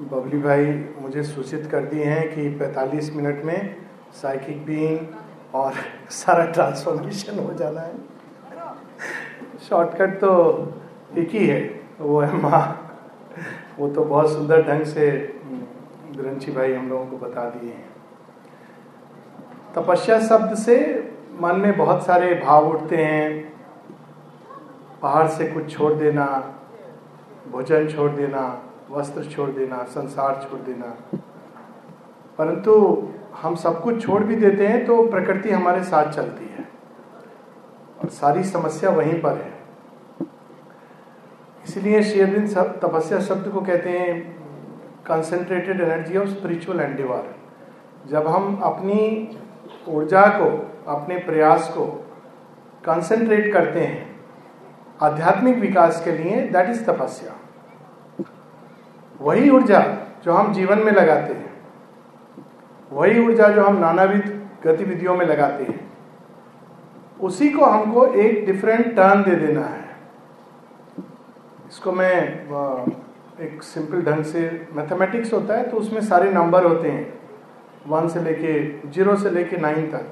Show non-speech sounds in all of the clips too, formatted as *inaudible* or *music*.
बबली भाई मुझे सूचित कर दिए हैं कि 45 मिनट में साइकिक बीइंग और सारा ट्रांसफॉर्मेशन हो जाना है। शॉर्टकट तो एक ही है, वो है माँ। वो तो बहुत सुंदर ढंग से ग्रंथी भाई हम लोगों को बता दिए हैं। तपस्या शब्द से मन में बहुत सारे भाव उठते हैं। पहाड़ से कुछ छोड़ देना, भोजन छोड़ देना वस्त्र छोड़ देना, संसार छोड़ देना। परंतु हम सब कुछ छोड़ भी देते हैं तो प्रकृति हमारे साथ चलती है। और सारी समस्या वहीं पर है। इसलिए शेरविंद सब तपस्या शब्द को कहते हैं concentrated energy of spiritual endeavour जब हम अपनी ऊर्जा को, अपने प्रयास को कंसेंट्रेट करते हैं, आध्यात्मिक विकास के लिए दैट इज़ तपस्या। वही ऊर्जा जो हम जीवन में लगाते हैं। वही ऊर्जा जो हम नानाविध गतिविधियों में लगाते हैं। उसी को हमको एक डिफरेंट टर्न दे देना है। इसको मैं एक सिंपल ढंग से मैथमेटिक्स होता है तो उसमें सारे नंबर होते हैं। वन से लेके ज़ीरो से लेके नाइन तक।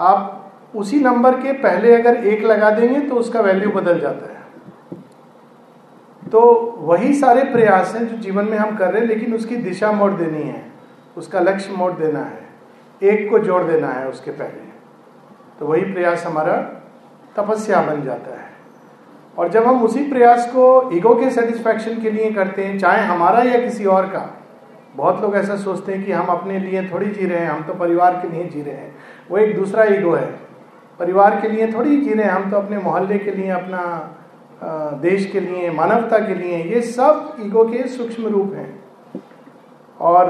आप उसी नंबर के पहले अगर एक लगा देंगे तो उसका वैल्यू बदल जाता है। तो वही सारे प्रयास हैं जो जीवन में हम कर रहे हैं, लेकिन उसकी दिशा मोड़ देनी है। उसका लक्ष्य मोड़ देना है। एक को जोड़ देना है उसके पहले। तो वही प्रयास हमारा तपस्या बन जाता है। और जब हम उसी प्रयास को ईगो के सेटिस्फैक्शन के लिए करते हैं, चाहे हमारा या किसी और का, बहुत लोग ऐसा सोचते हैं कि हम अपने लिए थोड़ी जी रहे हैं, हम तो परिवार के लिए जी रहे हैं। वो एक दूसरा ईगो है। परिवार के लिए थोड़ी जी रहे हैं, हम तो अपने मोहल्ले के लिए अपना देश के लिए, मानवता के लिए ये सब ईगो के सूक्ष्म रूप हैं। और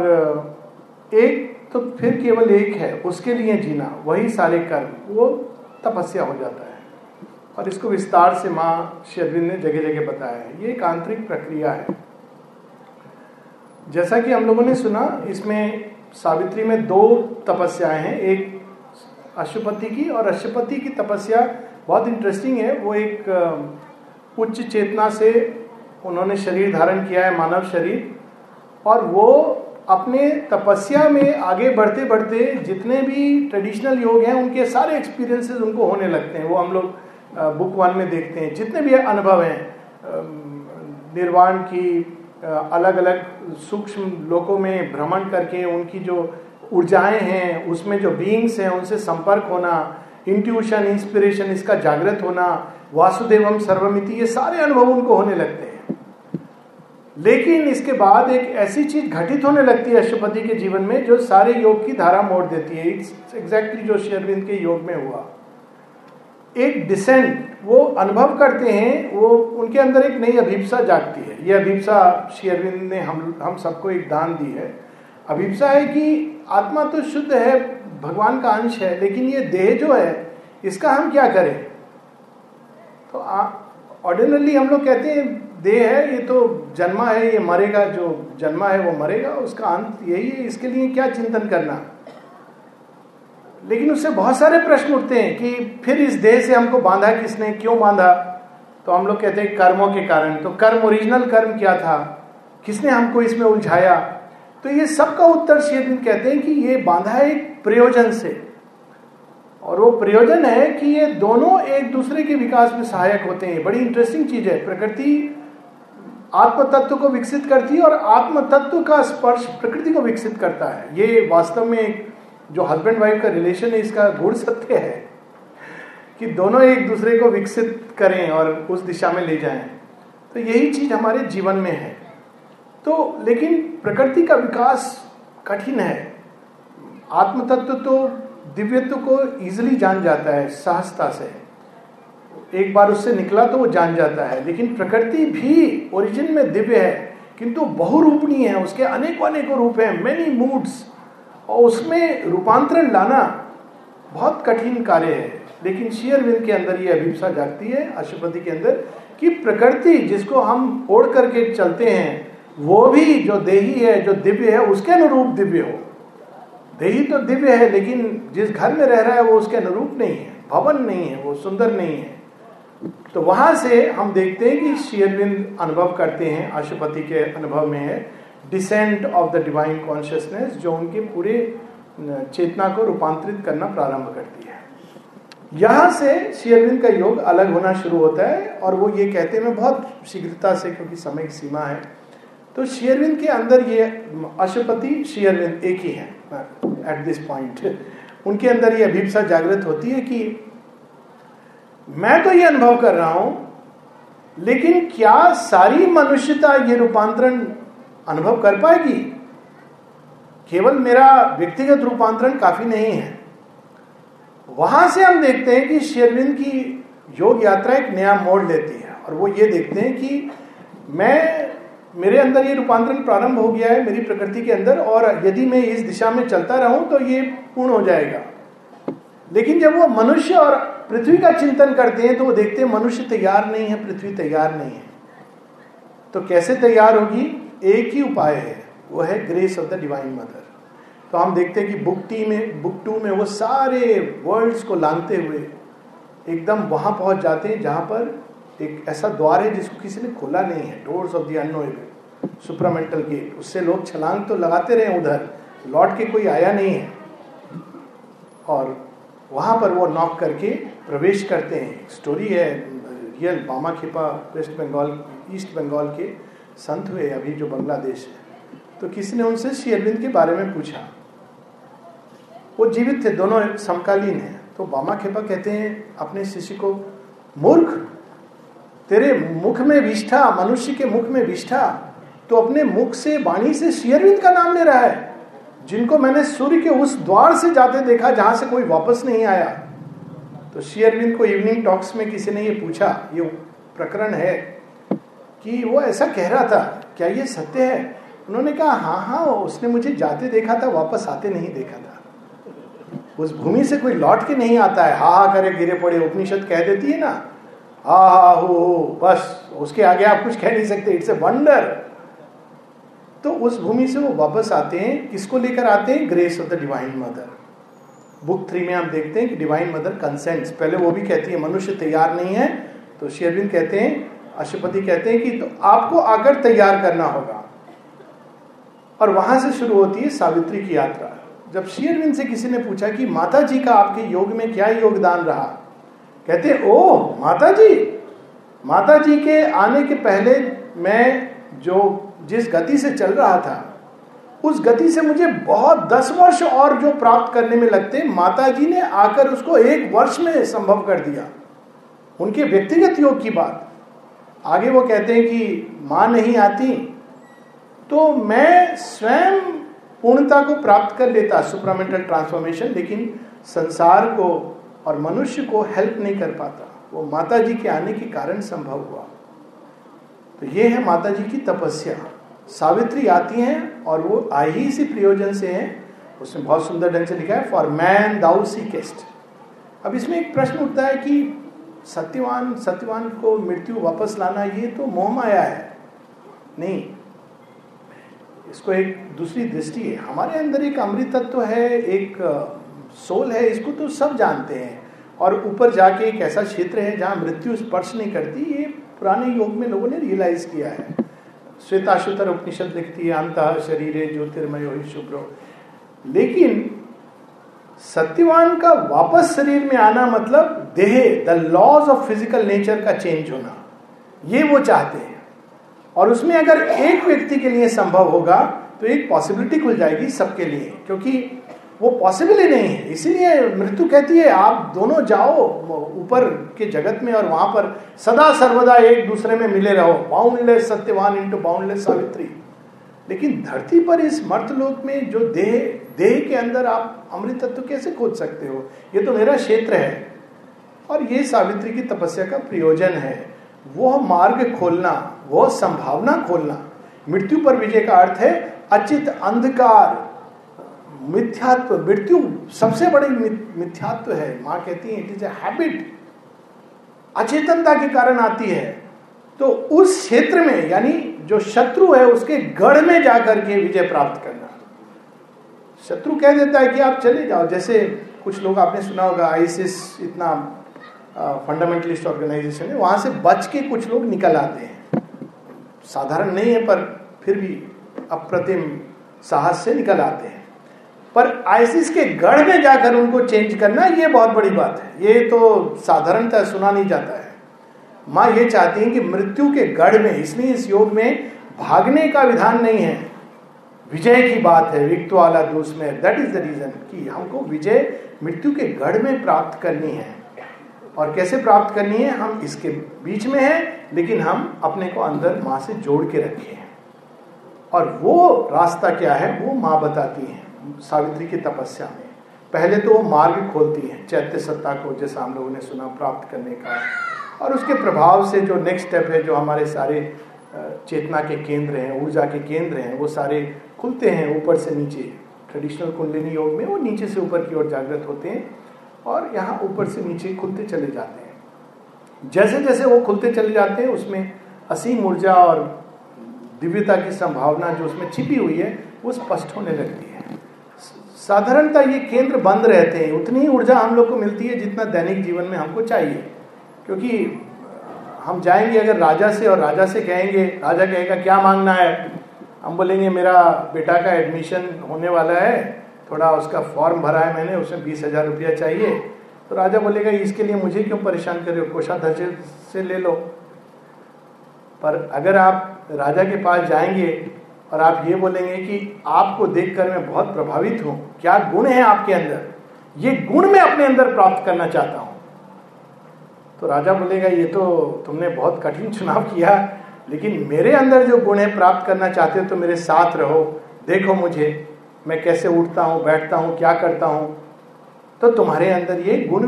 एक तो फिर केवल एक है, उसके लिए जीना, वही सारे कर्म, वो तपस्या हो जाता है। और इसको विस्तार से माँ शेरविंद ने जगह जगह बताया है। ये एक आंतरिक प्रक्रिया है। जैसा कि हम लोगों ने सुना, इसमें सावित्री में दो तपस्याएँ हैं, एक अशुपति की और अशुपति की तपस्या बहुत इंटरेस्टिंग है। वो एक उच्च चेतना से उन्होंने शरीर धारण किया है, मानव शरीर। और वो अपने तपस्या में आगे बढ़ते बढ़ते जितने भी ट्रेडिशनल योग हैं, उनके सारे एक्सपीरियंसेस उनको होने लगते हैं। वो हम लोग बुक वन में देखते हैं। जितने भी अनुभव हैं निर्वाण की अलग अलग सूक्ष्म लोकों में भ्रमण करके उनकी जो ऊर्जाएँ हैं, उसमें जो बीइंग्स हैं, उनसे संपर्क होना इंट्यूशन इंस्पिरेशन इसका जागृत होना, वासुदेवम सर्वमिति, ये सारे अनुभव उनको होने लगते हैं। लेकिन इसके बाद एक ऐसी चीज़ घटित होने लगती है अशुपति के जीवन में, जो सारे योग की धारा मोड़ देती है। इट्स एग्जैक्टली जो शेरविंद के योग में हुआ। एक डिसेंट वो अनुभव करते हैं, वो उनके अंदर एक नई अभिप्सा जागती है। ये अभिप्सा शेरविंद ने हम हम सबको एक दान दी है। अभिप्सा है कि आत्मा तो शुद्ध है भगवान का अंश है, लेकिन ये देह जो है, इसका हम क्या करें? तो ऑर्डिनरली हम लोग कहते हैं, देह है, ये तो जन्मा है, ये मरेगा, जो जन्मा है वो मरेगा, उसका अंत यही है, इसके लिए क्या चिंतन करना? लेकिन उससे बहुत सारे प्रश्न उठते हैं कि फिर इस देह से हमको बांधा किसने, क्यों बांधा? तो हम लोग कहते हैं कर्मों के कारण। तो कर्म ओरिजिनल कर्म क्या था? किसने हमको इसमें उलझाया? तो ये सबका उत्तर शेरविंद कहते हैं कि ये बांधा है एक प्रयोजन से। और वो प्रयोजन है कि ये दोनों एक दूसरे के विकास में सहायक होते हैं। बड़ी इंटरेस्टिंग चीज़ है। प्रकृति आत्म तत्व को विकसित करती है और आत्म तत्व का स्पर्श प्रकृति को विकसित करता है। ये वास्तव में जो हस्बैंड वाइफ का रिलेशन है, इसका गुण सत्य है कि दोनों एक दूसरे को विकसित करें और उस दिशा में ले जाएँ। तो यही चीज़ हमारे जीवन में है। तो लेकिन प्रकृति का विकास कठिन है। आत्म तत्व तो दिव्यत्व को इजिली जान जाता है, सहजता से। एक बार उससे निकला तो वो जान जाता है। लेकिन प्रकृति भी ओरिजिन में दिव्य है, किंतु बहुरूपणी है। उसके अनेकों अनेकों रूप हैं मेनी मूड्स और उसमें रूपांतरण लाना बहुत कठिन कार्य है। लेकिन शेयरविंद के अंदर ये अभिप्सा जागती है अशुपति के अंदर, कि प्रकृति जिसको हम ओढ़ करके चलते हैं वो भी जो देही है, जो दिव्य है, उसके अनुरूप दिव्य हो। देही तो दिव्य है, लेकिन जिस घर में रह रहा है, वो उसके अनुरूप नहीं है। भवन नहीं है, वो सुंदर नहीं है। तो वहाँ से हम देखते हैं कि शेयरविंद अनुभव करते हैं, अशुपति के अनुभव में है descent of the divine consciousness जो उनके पूरे चेतना को रूपांतरित करना प्रारंभ करती है। यहाँ से शेयरविंद का योग अलग होना शुरू होता है, और वो ये कहते हैं, मैं बहुत शीघ्रता से, क्योंकि समय की सीमा है तो शेयरविंद के अंदर ये अशुपति शेयरविंद एक ही है एट दिस पॉइंट उनके अंदर ये अभिप्सा जागृत होती है कि मैं तो ये अनुभव कर रहा हूँ, लेकिन क्या सारी मनुष्यता ये रूपांतरण अनुभव कर पाएगी? केवल मेरा व्यक्तिगत रूपांतरण काफ़ी नहीं है। वहाँ से हम देखते हैं कि शेरविंद की योग यात्रा एक नया मोड़ लेती है, और वो ये देखते हैं कि मैं मेरे अंदर ये रूपांतरण प्रारंभ हो गया है मेरी प्रकृति के अंदर, और यदि मैं इस दिशा में चलता रहूँ तो ये पूर्ण हो जाएगा। लेकिन जब वो मनुष्य और पृथ्वी का चिंतन करते हैं तो वो देखते हैं मनुष्य तैयार नहीं है, पृथ्वी तैयार नहीं है। तो कैसे तैयार होगी? एक ही उपाय है, वो है grace of the divine mother तो हम देखते हैं कि बुक टी में बुक टू में वो सारे वर्ल्ड्स को लांगते हुए एकदम वहाँ पहुँच जाते हैं, जहाँ पर एक ऐसा द्वार है जिसको किसी ने खोला नहीं है doors of the unknowable supramental gate उससे लोग छलांग तो लगाते रहे उधर, लौट के कोई आया नहीं है। और वहाँ पर वो नॉक करके प्रवेश करते हैं। स्टोरी है real Bama Khepa West Bengal East Bengal के संत हुए अभी जो बांग्लादेश है। तो किसी ने उनसे श्री अरविंद के बारे में पूछा। वो जीवित थे, दोनों समकालीन है। तो बामा खेपा कहते हैं, अपने शिष्य को, मूर्ख तेरे मुख में विष्ठा, मनुष्य के मुख में विष्ठा तो अपने मुख से, वाणी से शेयरविंद का नाम ले रहा है, जिनको मैंने सूर्य के उस द्वार से जाते देखा जहाँ से कोई वापस नहीं आया। तो शेयरविंद को इवनिंग टॉक्स में किसी ने ये पूछा, ये प्रकरण है कि वो ऐसा कह रहा था, क्या ये सत्य है? उन्होंने कहा हाँ हाँ उसने मुझे जाते देखा था, वापस आते नहीं देखा था। उस भूमि से कोई लौट के नहीं आता है, हा हा, करे, गिरे पड़े, उपनिषद कह देती है ना हा हा हो बस, उसके आगे आप कुछ कह नहीं सकते। इट्स ए वंडर तो उस भूमि से वो वापस आते हैं। किसको लेकर आते हैं? Grace of the divine mother book three में आप देखते हैं कि डिवाइन मदर कंसेंट्स पहले वो भी कहती है, मनुष्य तैयार नहीं है। तो शेरविंद कहते हैं अशुपति कहते हैं कि तो आपको आकर तैयार करना होगा। और वहाँ से शुरू होती है सावित्री की यात्रा। जब शेयरविंद से किसी ने पूछा कि माता जी का आपके योग में क्या योगदान रहा? कहते ओ माता जी माता जी के आने के पहले मैं जो जिस गति से चल रहा था, उस गति से मुझे बहुत दस वर्ष और जो प्राप्त करने में लगते माता जी ने आकर उसको एक वर्ष में संभव कर दिया। उनके व्यक्तिगत योग की बात। आगे वो कहते हैं कि माँ नहीं आती तो मैं स्वयं पूर्णता को प्राप्त कर लेता, सुपरामेंटल ट्रांसफॉर्मेशन, लेकिन संसार को और मनुष्य को हेल्प नहीं कर पाता। वो माता जी के आने के कारण संभव हुआ। तो ये है माता जी की तपस्या। सावित्री आती हैं और वो आई ही इसी प्रयोजन से है। उसमें बहुत सुंदर ढंग से लिखा है for man thou seekest अब इसमें एक प्रश्न उठता है कि सत्यवान सत्यवान को मृत्यु वापस लाना ये तो मोह माया है। नहीं। इसको एक दूसरी दृष्टि है। हमारे अंदर एक अमृत तत्व तो है, एक सोल है, इसको तो सब जानते हैं। और ऊपर जाके एक ऐसा क्षेत्र है जहाँ मृत्यु स्पर्श नहीं करती, ये पुराने योग में लोगों ने रियलाइज़ किया है। श्वेताशुतर उपनिषद लिखती है, अंत शरीर ज्योतिर्मय शुभ्र लेकिन सत्यवान का वापस शरीर में आना मतलब देह the laws of physical nature का चेंज होना। ये वो चाहते हैं। और उसमें अगर एक व्यक्ति के लिए संभव होगा तो एक पॉसिबिलिटी खुल जाएगी सबके लिए, क्योंकि वो पॉसिबल ही नहीं है। इसीलिए मृत्यु कहती है, आप दोनों जाओ ऊपर के जगत में और वहाँ पर सदा सर्वदा एक दूसरे में मिले रहो। Boundless Satyavan into boundless Savitri. लेकिन धरती पर इस मर्तलोक में जो देह देह के अंदर आप अमृत तत्व कैसे खोज सकते हो? ये तो मेरा क्षेत्र है। और ये सावित्री की तपस्या का प्रयोजन है। वो मार्ग खोलना वो संभावना खोलना। मृत्यु पर विजय का अर्थ है अचित अंधकार। मिथ्यात्व, मृत्यु सबसे बड़ी मिथ्यात्व है। माँ कहती है इट इज़ हैबिट अचेतनता के कारण आती है। तो उस क्षेत्र में, यानी जो शत्रु है, उसके गढ़ में जाकर के विजय प्राप्त करना। शत्रु कह देता है कि आप चले जाओ। जैसे कुछ लोग, आपने सुना होगा आईसिस इतना फंडामेंटलिस्ट ऑर्गेनाइजेशन है, वहाँ से बच के कुछ लोग निकल आते हैं। साधारण नहीं है, पर फिर भी अप्रतिम साहस से निकल आते हैं। पर आइसिस के गढ़ में जाकर उनको चेंज करना, ये बहुत बड़ी बात है। ये तो साधारणतः सुना नहीं जाता है। माँ ये चाहती है कि मृत्यु के गढ़ में, इसलिए इस योग में भागने का विधान नहीं है। विजय की बात है विक्त वाला दोष में। दैट इज़ द रीजन कि हमको विजय मृत्यु के गढ़ में प्राप्त करनी है। और कैसे प्राप्त करनी है? हम इसके बीच में हैं, लेकिन हम अपने को अंदर माँ से जोड़ के रखे हैं। और वो रास्ता क्या है? वो माँ बताती है। सावित्री की तपस्या में। पहले तो वो मार्ग खोलती हैं, चैत्य सत्ता को जैसा हम लोगों ने सुना प्राप्त करने का। और उसके प्रभाव से जो नेक्स्ट स्टेप है, जो हमारे सारे चेतना के केंद्र हैं, ऊर्जा के केंद्र हैं, वो सारे खुलते हैं, ऊपर से नीचे। ट्रेडिशनल कुंडलिनी योग में वो नीचे से ऊपर की ओर जागृत होते हैं और यहाँ ऊपर से नीचे खुलते चले जाते हैं। जैसे जैसे वो खुलते चले जाते हैं, उसमें असीम ऊर्जा और दिव्यता की संभावना जो उसमें छिपी हुई है, वो स्पष्ट होने लगती है। साधारणतः ये केंद्र बंद रहते हैं। उतनी ही ऊर्जा हम लोग को मिलती है जितना दैनिक जीवन में हमको चाहिए। क्योंकि हम जाएँगे अगर राजा से और राजा से कहेंगे, राजा कहेगा, क्या मांगना है? हम बोलेंगे, मेरा बेटा का एडमिशन होने वाला है। थोड़ा उसका फॉर्म भरा है मैंने, उसमें बीस हज़ार रुपया चाहिए। तो राजा बोलेगा, इसके लिए मुझे क्यों परेशान कर रहे हो? कोषाध्यक्ष से ले लो। पर अगर आप राजा के पास जाएँगे और आप ये बोलेंगे कि आपको देखकर मैं बहुत प्रभावित हूँ। क्या गुण है आपके अंदर? ये गुण मैं अपने अंदर प्राप्त करना चाहता हूँ। तो राजा बोलेगा, ये तो तुमने बहुत कठिन चुनाव *laughs* किया, लेकिन मेरे अंदर जो गुण है प्राप्त करना चाहते हो तो मेरे साथ रहो। देखो मुझे, मैं कैसे उठता हूँ, बैठता हूँ, क्या करता हूँ? तो तुम्हारे अंदर ये गुण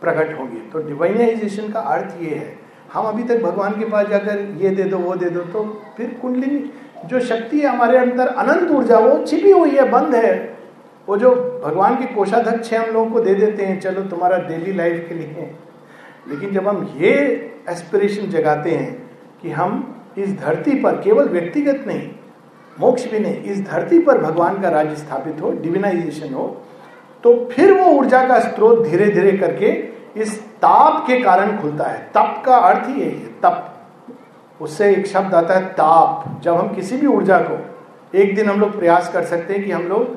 प्रकट होंगे। तो डिवाइनाइजेशन का अर्थ ये है, हम अभी तक भगवान के पास जाकर ये दे दो, वो दे दो तो फिर कुंडलिनी जो शक्ति है हमारे अंदर अनंत ऊर्जा, वो छिपी हुई है, बंद है। वो जो भगवान के कोषाध्यक्ष हम लोगों को दे देते हैं, चलो तुम्हारा डेली लाइफ के लिए। लेकिन जब हम ये एस्पिरेशन जगाते हैं कि हम इस धरती पर केवल व्यक्तिगत नहीं, मोक्ष भी नहीं, इस धरती पर भगवान का राज्य स्थापित हो डिविनाइजेशन हो तो फिर वो ऊर्जा का स्रोत धीरे धीरे करके इस ताप के कारण खुलता है। तप का अर्थ ही यही है, तप। उससे एक शब्द आता है ताप। जब हम किसी भी ऊर्जा को एक दिन हम लोग प्रयास कर सकते हैं कि हम लोग,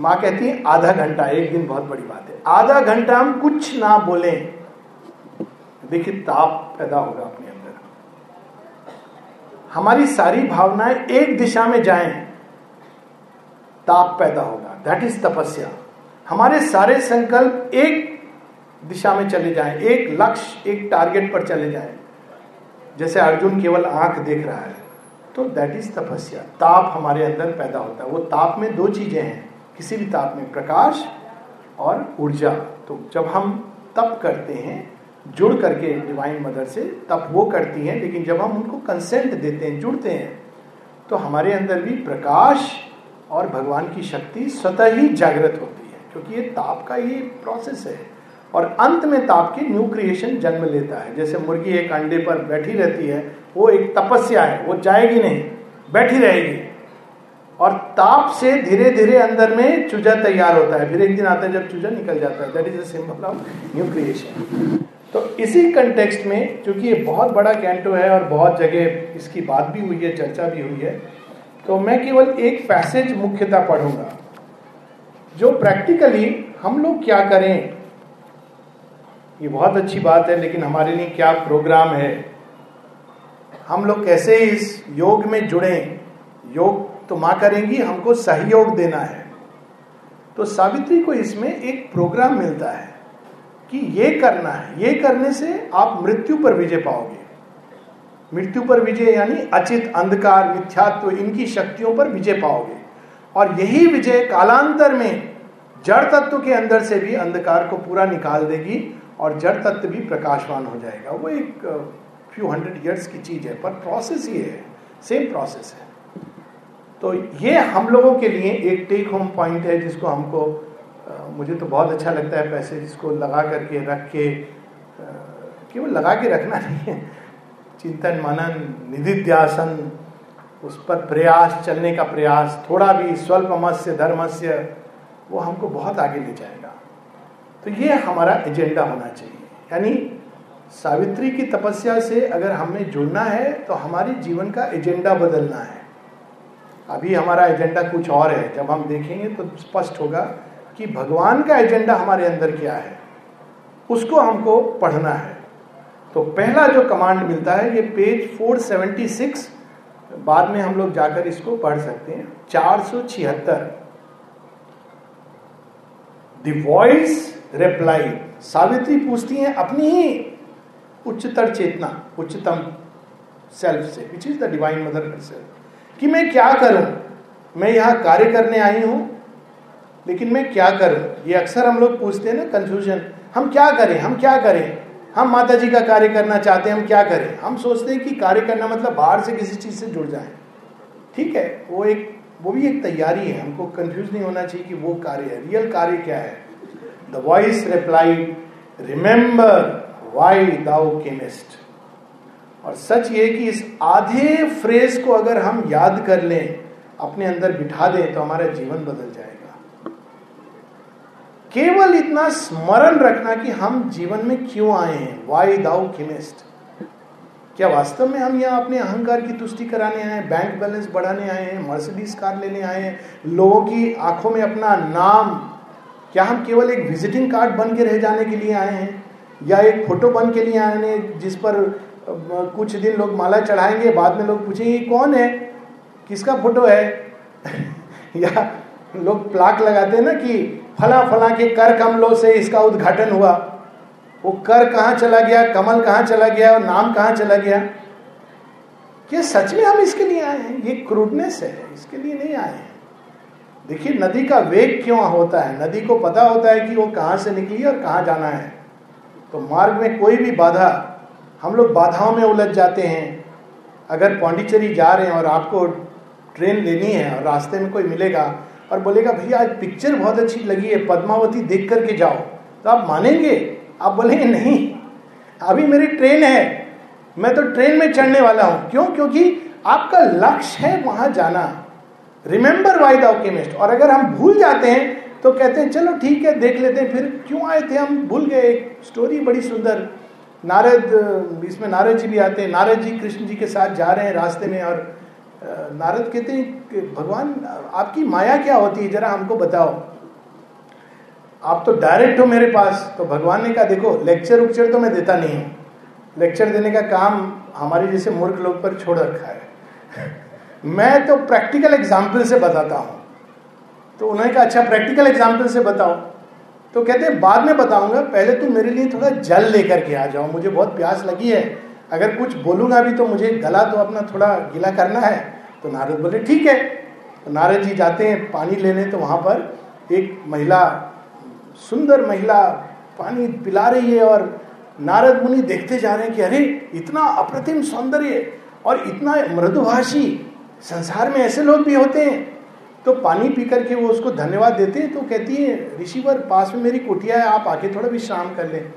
माँ कहती है, आधा घंटा, एक दिन बहुत बड़ी बात है। आधा घंटा हम कुछ ना बोले। देखिए, ताप पैदा होगा अपने अंदर। हमारी सारी भावनाएँ एक दिशा में जाएँ, ताप पैदा होगा। दैट इज़ तपस्या। हमारे सारे संकल्प एक दिशा में चले जाएँ, एक लक्ष्य, एक टारगेट पर चले जाएँ। जैसे अर्जुन केवल आँख देख रहा है तो दैट इज़ तपस्या। ताप हमारे अंदर पैदा होता है। वो ताप में दो चीज़ें हैं, किसी भी ताप में प्रकाश और ऊर्जा। तो जब हम तप करते हैं, जुड़ करके डिवाइन मदर से तप वो करती हैं, लेकिन जब हम उनको कंसेंट देते हैं, जुड़ते हैं तो हमारे अंदर भी प्रकाश और भगवान की शक्ति स्वतः ही जागृत होती है, क्योंकि ये ताप का ये प्रोसेस है। और अंत में ताप की न्यू क्रिएशन जन्म लेता है। जैसे मुर्गी एक अंडे पर बैठी रहती है, वो एक तपस्या है, वो जाएगी नहीं, बैठी रहेगी। और ताप से धीरे धीरे अंदर में चूजा तैयार होता है। फिर एक दिन आता है जब चूजा निकल जाता है। That is symbol of new creation तो इसी कंटेक्स्ट में क्योंकि ये बहुत बड़ा कैंटो है और बहुत जगह इसकी बात भी हुई है, चर्चा भी हुई है तो मैं केवल एक पैसेज मुख्यतः पढ़ूँगा। जो प्रैक्टिकली हम लोग क्या करें ये बहुत अच्छी बात है, लेकिन हमारे लिए क्या प्रोग्राम है? हम लोग कैसे इस योग में जुड़े? योग तो माँ करेंगी, हमको सहयोग देना है। तो सावित्री को इसमें एक प्रोग्राम मिलता है कि ये करना है। ये करने से आप मृत्यु पर विजय पाओगे। मृत्यु पर विजय यानी अचित, अंधकार, मिथ्यात्व, इनकी शक्तियों पर विजय पाओगे। और यही विजय कालांतर में जड़ तत्व के अंदर से भी अंधकार को पूरा निकाल देगी। और जड़ तत्व भी प्रकाशवान हो जाएगा। वो एक फ्यू हंड्रेड ईयर्स की चीज़ है, पर प्रोसेस ये है। सेम प्रोसेस है। तो ये हम लोगों के लिए एक टेक होम पॉइंट है, जिसको हमको मुझे तो बहुत अच्छा लगता है पैसे जिसको लगा करके रख के केवल लगा के रखना नहीं है। चिंतन मनन, निधिध्यासन, उस पर प्रयास, चलने का प्रयास, थोड़ा भी स्वल्पमस्य, धर्मस्य, वो हमको बहुत आगे ले जाएगा। तो ये हमारा एजेंडा होना चाहिए। यानी सावित्री की तपस्या से अगर हमें जुड़ना है तो हमारे जीवन का एजेंडा बदलना है। अभी हमारा एजेंडा कुछ और है। जब हम देखेंगे तो स्पष्ट होगा कि भगवान का एजेंडा हमारे अंदर क्या है। उसको हमको पढ़ना है। तो पहला जो कमांड मिलता है, ये पेज 476 बाद में हम लोग जाकर इसको पढ़ सकते हैं। चार सौ छिहत्तर। वॉइस रिप्लाई सावित्री पूछती हैं अपनी ही उच्चतर चेतना, उच्चतम सेल्फ से which is the divine mother self कि मैं क्या करूँ? मैं यहाँ कार्य करने आई हूँ, लेकिन मैं क्या करूँ? ये अक्सर हम लोग पूछते हैं ना कंफ्यूजन हम क्या करें? हम क्या करें? हम माता जी का कार्य करना चाहते हैं, हम क्या करें? हम सोचते हैं कि कार्य करना मतलब बाहर से किसी चीज़ से जुड़ जाए। ठीक है? वो एक, वो भी एक तैयारी है, हमको कंफ्यूज नहीं होना चाहिए कि वो कार्य है रियल कार्य क्या है। The voice replied remember why thou camest और सच ये कि इस आधे फ्रेज को अगर हम याद कर लें, अपने अंदर बिठा दें तो हमारा जीवन बदल जाएगा। केवल इतना स्मरण रखना कि हम जीवन में क्यों आए हैं वाई दाउ केमिस्ट क्या वास्तव में हम यहाँ अपने अहंकार की तुष्टि कराने आए हैं बैंक बैलेंस बढ़ाने आए हैं मर्सिडीज कार लेने आए हैं, लोगों की आँखों में अपना नाम क्या हम केवल एक विजिटिंग कार्ड बन के रह जाने के लिए आए हैं? या एक फ़ोटो बन के लिए आए हैं जिस पर कुछ दिन लोग माला चढ़ाएँगे, बाद में लोग पूछेंगे कौन है? किसका फ़ोटो है? *laughs* या लोग प्लाक लगाते हैं ना कि फला फला के कर कमलों से इसका उद्घाटन हुआ। वो कर कहाँ चला गया, कमल कहाँ चला गया, और नाम कहाँ चला गया? क्या सच में हम इसके लिए आए हैं? ये क्रूडनेस है, इसके लिए नहीं आए हैं। देखिए, नदी का वेग क्यों होता है? नदी को पता होता है कि वो कहाँ से निकली और कहाँ जाना है। तो मार्ग में कोई भी बाधा, हम लोग बाधाओं में उलझ जाते हैं। अगर पांडिचेरी जा रहे हैं और आपको ट्रेन लेनी है और रास्ते में कोई मिलेगा और बोलेगा, भैया, आज पिक्चर बहुत अच्छी लगी है, पद्मावती देख करके जाओ। तो आप मानेंगे? आप बोलेंगे नहीं, अभी मेरी ट्रेन है। मैं तो ट्रेन में चढ़ने वाला हूँ। क्यों? क्योंकि आपका लक्ष्य है वहाँ जाना। रिमेंबर वाई द केमिस्ट और अगर हम भूल जाते हैं तो कहते हैं, चलो ठीक है, देख लेते हैं, फिर क्यों आए थे हम? भूल गए। एक स्टोरी बड़ी सुंदर। नारद, इसमें नारद जी भी आते हैं। नारद जी कृष्ण जी के साथ जा रहे हैं रास्ते में और नारद कहते हैं कि, भगवान, आपकी माया क्या होती है? जरा हमको बताओ। आप तो डायरेक्ट हो मेरे पास। तो भगवान ने कहा, देखो लेक्चर उक्चर तो मैं देता नहीं हूँ। लेक्चर देने का काम हमारे जैसे मूर्ख लोग पर छोड़ रखा है। मैं तो प्रैक्टिकल एग्ज़ाम्पल से बताता हूँ। तो उन्होंने कहा अच्छा प्रैक्टिकल एग्ज़ाम्पल से बताओ। तो कहते हैं, बाद में बताऊँगा, पहले तुम मेरे लिए थोड़ा जल लेकर के आ जाओ, मुझे बहुत प्यास लगी है। अगर कुछ बोलूँगा भी तो मुझे गला तो अपना थोड़ा गीला करना है। तो नारद बोले, ठीक है। तो नारद जी जाते हैं पानी लेने तो वहाँ पर एक महिला, सुंदर महिला पानी पिला रही है और नारद मुनि देखते जा रहे हैं कि, अरे, इतना अप्रतिम सौंदर्य और इतना मृदुभाषी संसार में ऐसे लोग भी होते हैं तो पानी पी करके वो उसको धन्यवाद देते हैं तो कहती है, ऋषिवर, पास में मेरी कुटिया है, आप आके थोड़ा विश्राम कर लें।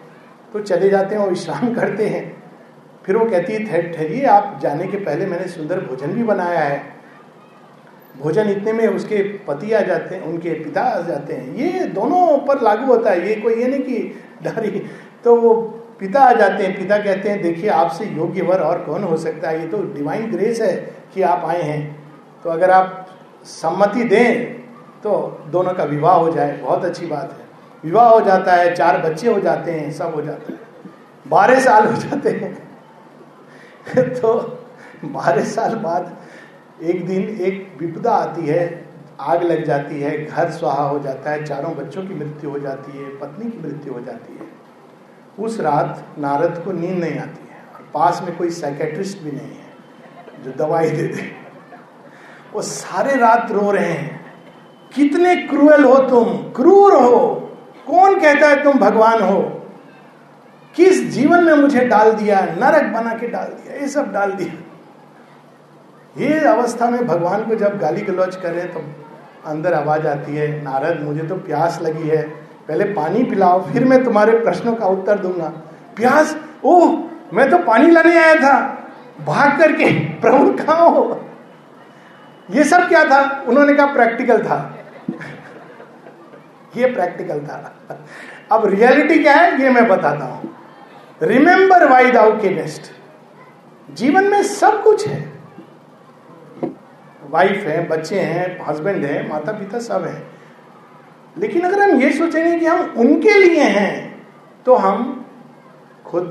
तो चले जाते हैं और विश्राम *laughs* करते हैं। फिर वो कहती है ठहरिए, आप जाने के पहले मैंने सुंदर भोजन भी बनाया है। भोजन इतने में उसके पति आ जाते हैं, उनके पिता आ जाते हैं। ये दोनों पर लागू होता है, ये कोई ये नहीं कि *laughs* डारी तो वो पिता आ जाते हैं, पिता कहते हैं, देखिए, आपसे योग्य वर और कौन हो सकता है? ये तो डिवाइन ग्रेस है कि आप आए हैं। तो अगर आप सम्मति दें तो दोनों का विवाह हो जाए। बहुत अच्छी बात है। विवाह हो जाता है, चार बच्चे हो जाते हैं, सब हो जाते हैं। बारह साल हो जाते हैं। *laughs* तो बारह साल बाद एक दिन एक विपदा आती है, आग लग जाती है, घर सुहा हो जाता है, चारों बच्चों की मृत्यु हो जाती है, पत्नी की मृत्यु हो जाती है। उस रात नारद को नींद नहीं आती है और पास में कोई साइकेट्रिस्ट भी नहीं है जो दवाई दे दे। वो सारे रात रो रहे हैं। कितने क्रूएल हो तुम? क्रूर हो। कौन कहता है तुम भगवान हो? किस जीवन में मुझे डाल दिया? नरक बना के डाल दिया। ये सब डाल दिया। ये अवस्था में भगवान को जब गाली गलौज करे तो अंदर आवाज़ आती है, नारद, मुझे तो प्यास लगी है। पहले पानी पिलाओ, फिर मैं तुम्हारे प्रश्नों का उत्तर दूँगा। प्यास ओह, मैं तो पानी लाने आया था। भाग करके *laughs* प्रभु कहा हो? ये सब क्या था? उन्होंने कहा प्रैक्टिकल था। *laughs* ये प्रैक्टिकल था। अब रियलिटी क्या है, ये मैं बताता हूँ। रिमेंबर वाई दाउ के नेस्ट जीवन में सब कुछ है। वाइफ है, बच्चे हैं, हस्बैंड है माता पिता सब है। लेकिन अगर हम ये सोचेंगे कि हम उनके लिए हैं तो हम खुद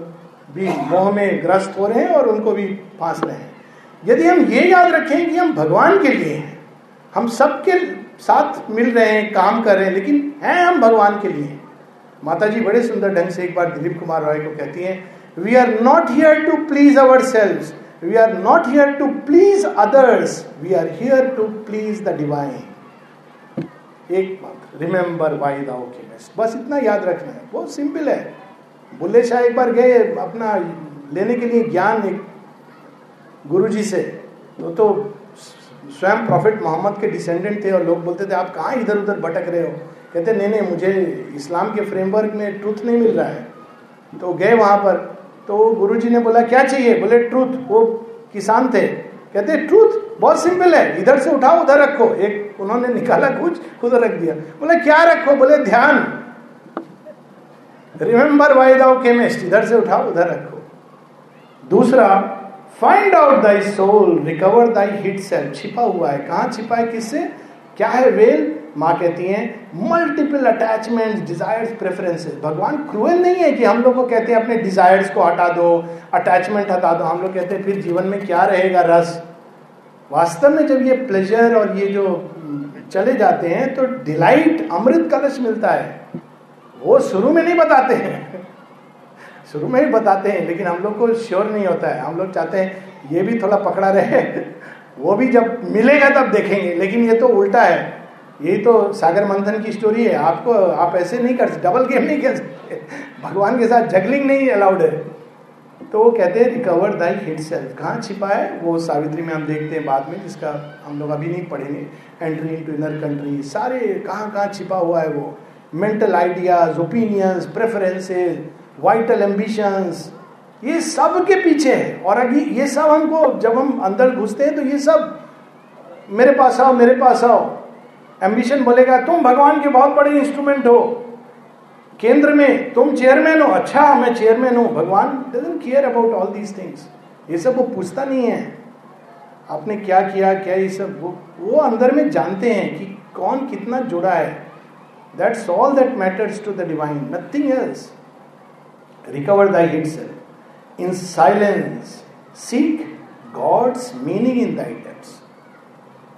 भी मोह में ग्रस्त हो रहे हैं और उनको भी फांस रहे हैं। यदि हम ये याद रखें कि हम भगवान के लिए हैं, हम सबके साथ मिल रहे हैं, काम कर रहे हैं, लेकिन हैं हम भगवान के लिए। माता जी बड़े सुंदर ढंग से एक बार दिलीप कुमार रॉय को कहती हैं we are not here to please ourselves we are not here to please others we are here to please the divine एक बात रिमेंबर वाई दाओ के बेस्ट बस इतना याद रखना है। बहुत सिंपल है। बुल्ले शाह एक बार गए, अपना लेने के लिए ज्ञान एक गुरु जी से। तो तो स्वयं प्रॉफिट मोहम्मद के डिसेंडेंट थे और लोग बोलते थे, आप कहाँ इधर उधर भटक रहे हो? कहते, नहीं नहीं, मुझे इस्लाम के फ्रेमवर्क में ट्रूथ नहीं मिल रहा है। तो गए वहाँ पर। तो गुरु जी ने बोला, क्या चाहिए? बोले ट्रूथ वो किसान थे। कहते ट्रूथ बहुत सिंपल है। इधर से उठाओ, उधर रखो। एक उन्होंने निकाला कुछ, खुद रख दिया। बोले, क्या रखो? बोले, ध्यान। रिमेंबर वाई दाउ केमिस्ट इधर से उठाओ, उधर रखो। दूसरा find out thy soul recover thy hid self छिपा हुआ है। कहाँ छिपा है, किससे? क्या है, वेल? माँ कहती हैं मल्टीपल अटैचमेंट डिजायर्स प्रेफरेंसेस भगवान क्रूएल नहीं है कि हम लोग को कहते हैं, अपने डिजायर्स को हटा दो अटैचमेंट हटा दो। हम लोग कहते हैं, फिर जीवन में क्या रहेगा रस? वास्तव में जब ये प्लेजर और ये जो चले जाते हैं तो डिलाइट अमृत कलश मिलता है। वो शुरू में नहीं बताते हैं। शुरू में ही बताते हैं, लेकिन हम लोग को श्योर नहीं होता है। हम लोग चाहते हैं, ये भी थोड़ा पकड़ा रहे, वो भी जब मिलेगा तब देखेंगे। लेकिन ये तो उल्टा है। यही तो सागर मंथन की स्टोरी है। आपको, आप ऐसे नहीं कर सकते डबल गेम नहीं खेल सकते। भगवान के साथ जगलिंग नहीं अलाउड है। तो वो कहते हैं रिकवर दाई हिट सेल्फ कहाँ छिपा है? वो सावित्री में हम देखते हैं बाद में, जिसका हम लोग अभी नहीं पढ़ेंगे entry into inner country सारे कहाँ कहाँ छिपा हुआ है वो। Mental ideas opinions preferences vital ambitions ये सब के पीछे है। और अभी ये सब हमको जब हम अंदर घुसते हैं तो ये सब, मेरे पास आओ, मेरे पास आओ। एम्बिशन बोलेगा, तुम भगवान के बहुत बड़े इंस्ट्रूमेंट हो। केंद्र में तुम चेयरमैन हो अच्छा मैं चेयरमैन हूँ। भगवान care about all these things ये सब वो पूछता नहीं है। आपने क्या किया, क्या ये सब? वो वो अंदर में जानते हैं कि कौन कितना जुड़ा है। That's all that matters to the divine nothing else recover thy hid self in silence seek God's meaning in thy depths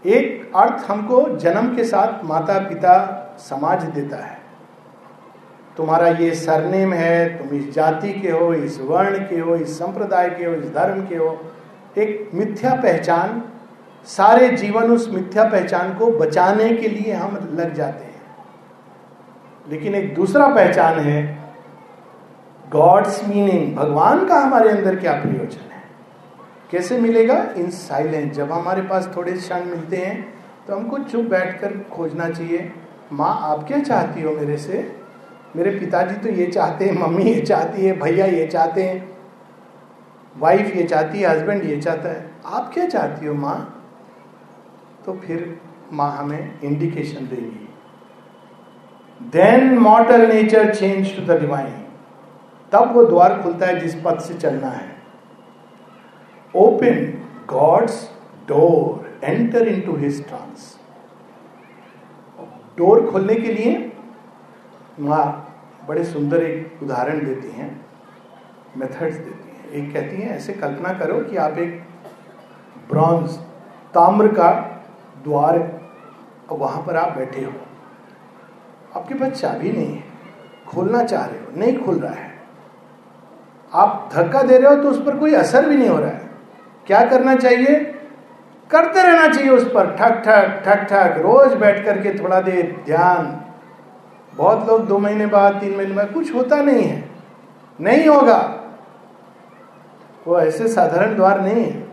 एक अर्थ हमको जन्म के साथ माता पिता समाज देता है। तुम्हारा ये सरनेम है, तुम इस जाति के हो, इस वर्ण के हो, इस संप्रदाय के हो, इस धर्म के हो। एक मिथ्या पहचान, सारे जीवन उस मिथ्या पहचान को बचाने के लिए हम लग जाते हैं। लेकिन एक दूसरा पहचान है गॉड्स मीनिंग भगवान का हमारे अंदर क्या प्रयोजन है? कैसे मिलेगा? इन साइलेंस जब हमारे पास थोड़े क्षण मिलते हैं तो हमको चुप बैठकर खोजना चाहिए, माँ, आप क्या चाहती हो मेरे से? मेरे पिताजी तो ये चाहते हैं, मम्मी ये चाहती है, भैया ये चाहते हैं वाइफ ये चाहती है हस्बैंड ये चाहता है। आप क्या चाहती हो माँ? तो फिर माँ हमें इंडिकेशन देगी। Then mortal nature change to the divine तब वो द्वार खुलता है जिस पथ से चलना है। Open God's door enter into his trance door खोलने के लिए माँ बड़े सुंदर एक उदाहरण देती हैं मेथड्स देती हैं। एक कहती हैं, ऐसे कल्पना करो कि आप एक ब्रॉन्ज ताम्र का द्वार वहाँ पर आप बैठे हो। आपके पास चाबी नहीं है, खोलना चाह रहे हो, नहीं खुल रहा है। आप धक्का दे रहे हो तो उस पर कोई असर भी नहीं हो रहा है। क्या करना चाहिए? करते रहना चाहिए उस पर। ठक ठक ठक ठक, रोज बैठ करके थोड़ा देर ध्यान बहुत लोग दो महीने बाद, तीन महीने बाद, कुछ होता नहीं है। नहीं होगा। वो ऐसे साधारण द्वार नहीं है।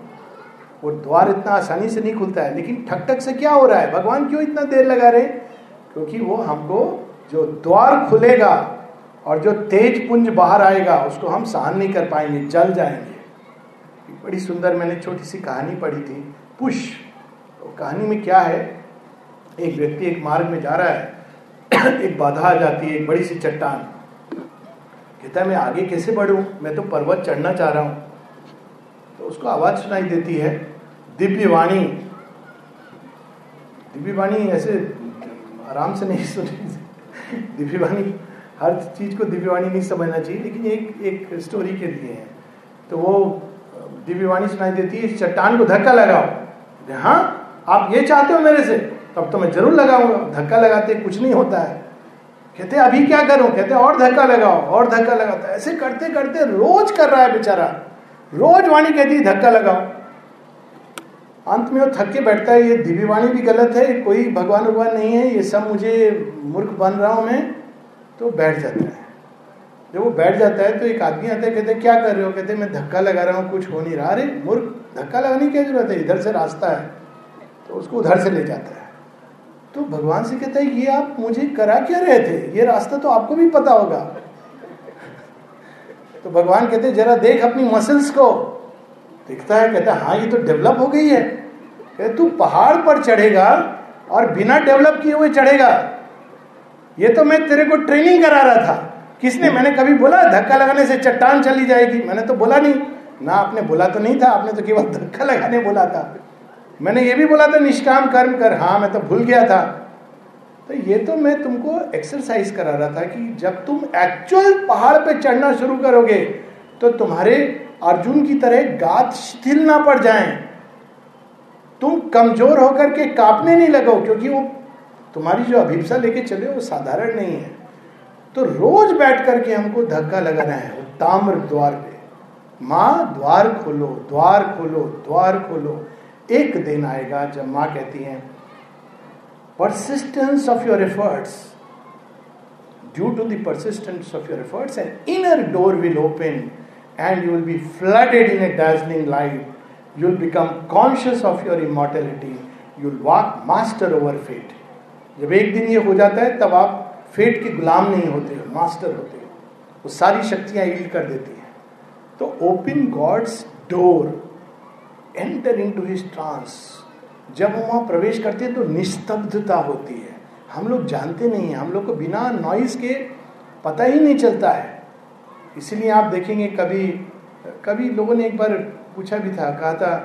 वो द्वार इतना आसानी से नहीं खुलता है। लेकिन ठक ठक से क्या हो रहा है? भगवान क्यों इतना देर लगा रहे? क्योंकि वो हमको जो द्वार खुलेगा और जो तेज पुंज बाहर आएगा, उसको हम सहन नहीं कर पाएँगे, जल जाएँगे। बड़ी सुंदर मैंने छोटी सी कहानी पढ़ी थी। पुश! तो कहानी में क्या है? एक व्यक्ति एक मार्ग में जा रहा है। एक बाधा आ जाती है, एक बड़ी सी चट्टान। कहता है, मैं आगे कैसे बढ़ू? मैं तो पर्वत चढ़ना चाह रहा हूँ। तो उसको आवाज़ सुनाई देती है, दिव्य वाणी। दिव्य वाणी ऐसे आराम से नहीं सुनी। दिव्य वाणी, हर चीज़ को दिव्यवाणी नहीं समझना चाहिए, लेकिन एक एक स्टोरी के लिए है। तो वो दिव्यवाणी सुनाई देती है चट्टान को धक्का लगाओ। हाँ आप ये चाहते हो मेरे से? तब तो मैं ज़रूर लगाऊँगा। धक्का लगाते कुछ नहीं होता है। कहते, अभी क्या करूँ? कहते, और धक्का लगाओ, और धक्का लगाता ऐसे करते करते रोज कर रहा है बेचारा। रोज वाणी कहती, धक्का लगाओ। अंत में वो थक के बैठता है, ये दिव्य वाणी भी गलत है, कोई भगवान भगवान नहीं है, ये सब मुझे मूर्ख बन रहा हूँ मैं। तो बैठ जाता है। जब वो बैठ जाता है तो एक आदमी आता है, कहते, क्या कर रहे हो? कहते, मैं धक्का लगा रहा हूँ, कुछ हो नहीं रहा। अरे, मूर्ख, धक्का लगाने की ज़रूरत है? इधर से रास्ता है। तो उसको उधर से ले जाता है। तो भगवान से कहता है ये आप मुझे करा क्या रहे थे? ये रास्ता तो आपको भी पता होगा। तो भगवान कहते जरा देख अपनी मसल्स को। दिखता है, कहता हाँ ये तो डेवलप हो गई है। कहते तू पहाड़ पर चढ़ेगा और बिना डेवलप किए हुए चढ़ेगा। ये तो मैं तेरे को ट्रेनिंग करा रहा था। किसने? मैंने कभी बोला, धक्का लगाने से चट्टान चली जाएगी। मैंने तो बोला नहीं। ना, आपने बोला तो नहीं था, आपने तो केवल धक्का लगाने बोला था। मैंने ये भी बोला था, निष्काम कर्म कर। हाँ मैं तो भूल गया था। तो ये तो मैं तुमको एक्सरसाइज करा रहा था कि जब तुम एक्चुअल पहाड़ पे चढ़ना शुरू करोगे तो तुम्हारे अर्जुन की तरह गात शिथिल ना पड़ जाएँ। तुम कमज़ोर होकर के कांपने नहीं लगो, क्योंकि वो तुम्हारी जो अभिप्सा लेके चले, वो साधारण नहीं है। तो रोज बैठ करके हमको धक्का लगाना है ताम्र द्वार पे। माँ, द्वार खोलो द्वार खोलो द्वार खोलो। एक दिन आएगा जब माँ कहती है persistence of your efforts due to the persistence of your efforts an inner door will open and you will be flooded in a dazzling light you will become conscious of your immortality you will walk master over fate जब एक दिन ये हो जाता है, तब आप fate के गुलाम नहीं होते हो मास्टर होते हो। वो सारी शक्तियाँ ईल्ड कर देती हैं। तो open God's door enter into his trance जब वो वहाँ प्रवेश करते हैं तो निस्तब्धता होती है। हम लोग जानते नहीं हैं, हम लोग को बिना नॉइज़ के पता ही नहीं चलता है। इसलिए आप देखेंगे कभी कभी लोगों ने एक बार पूछा भी था, कहा था,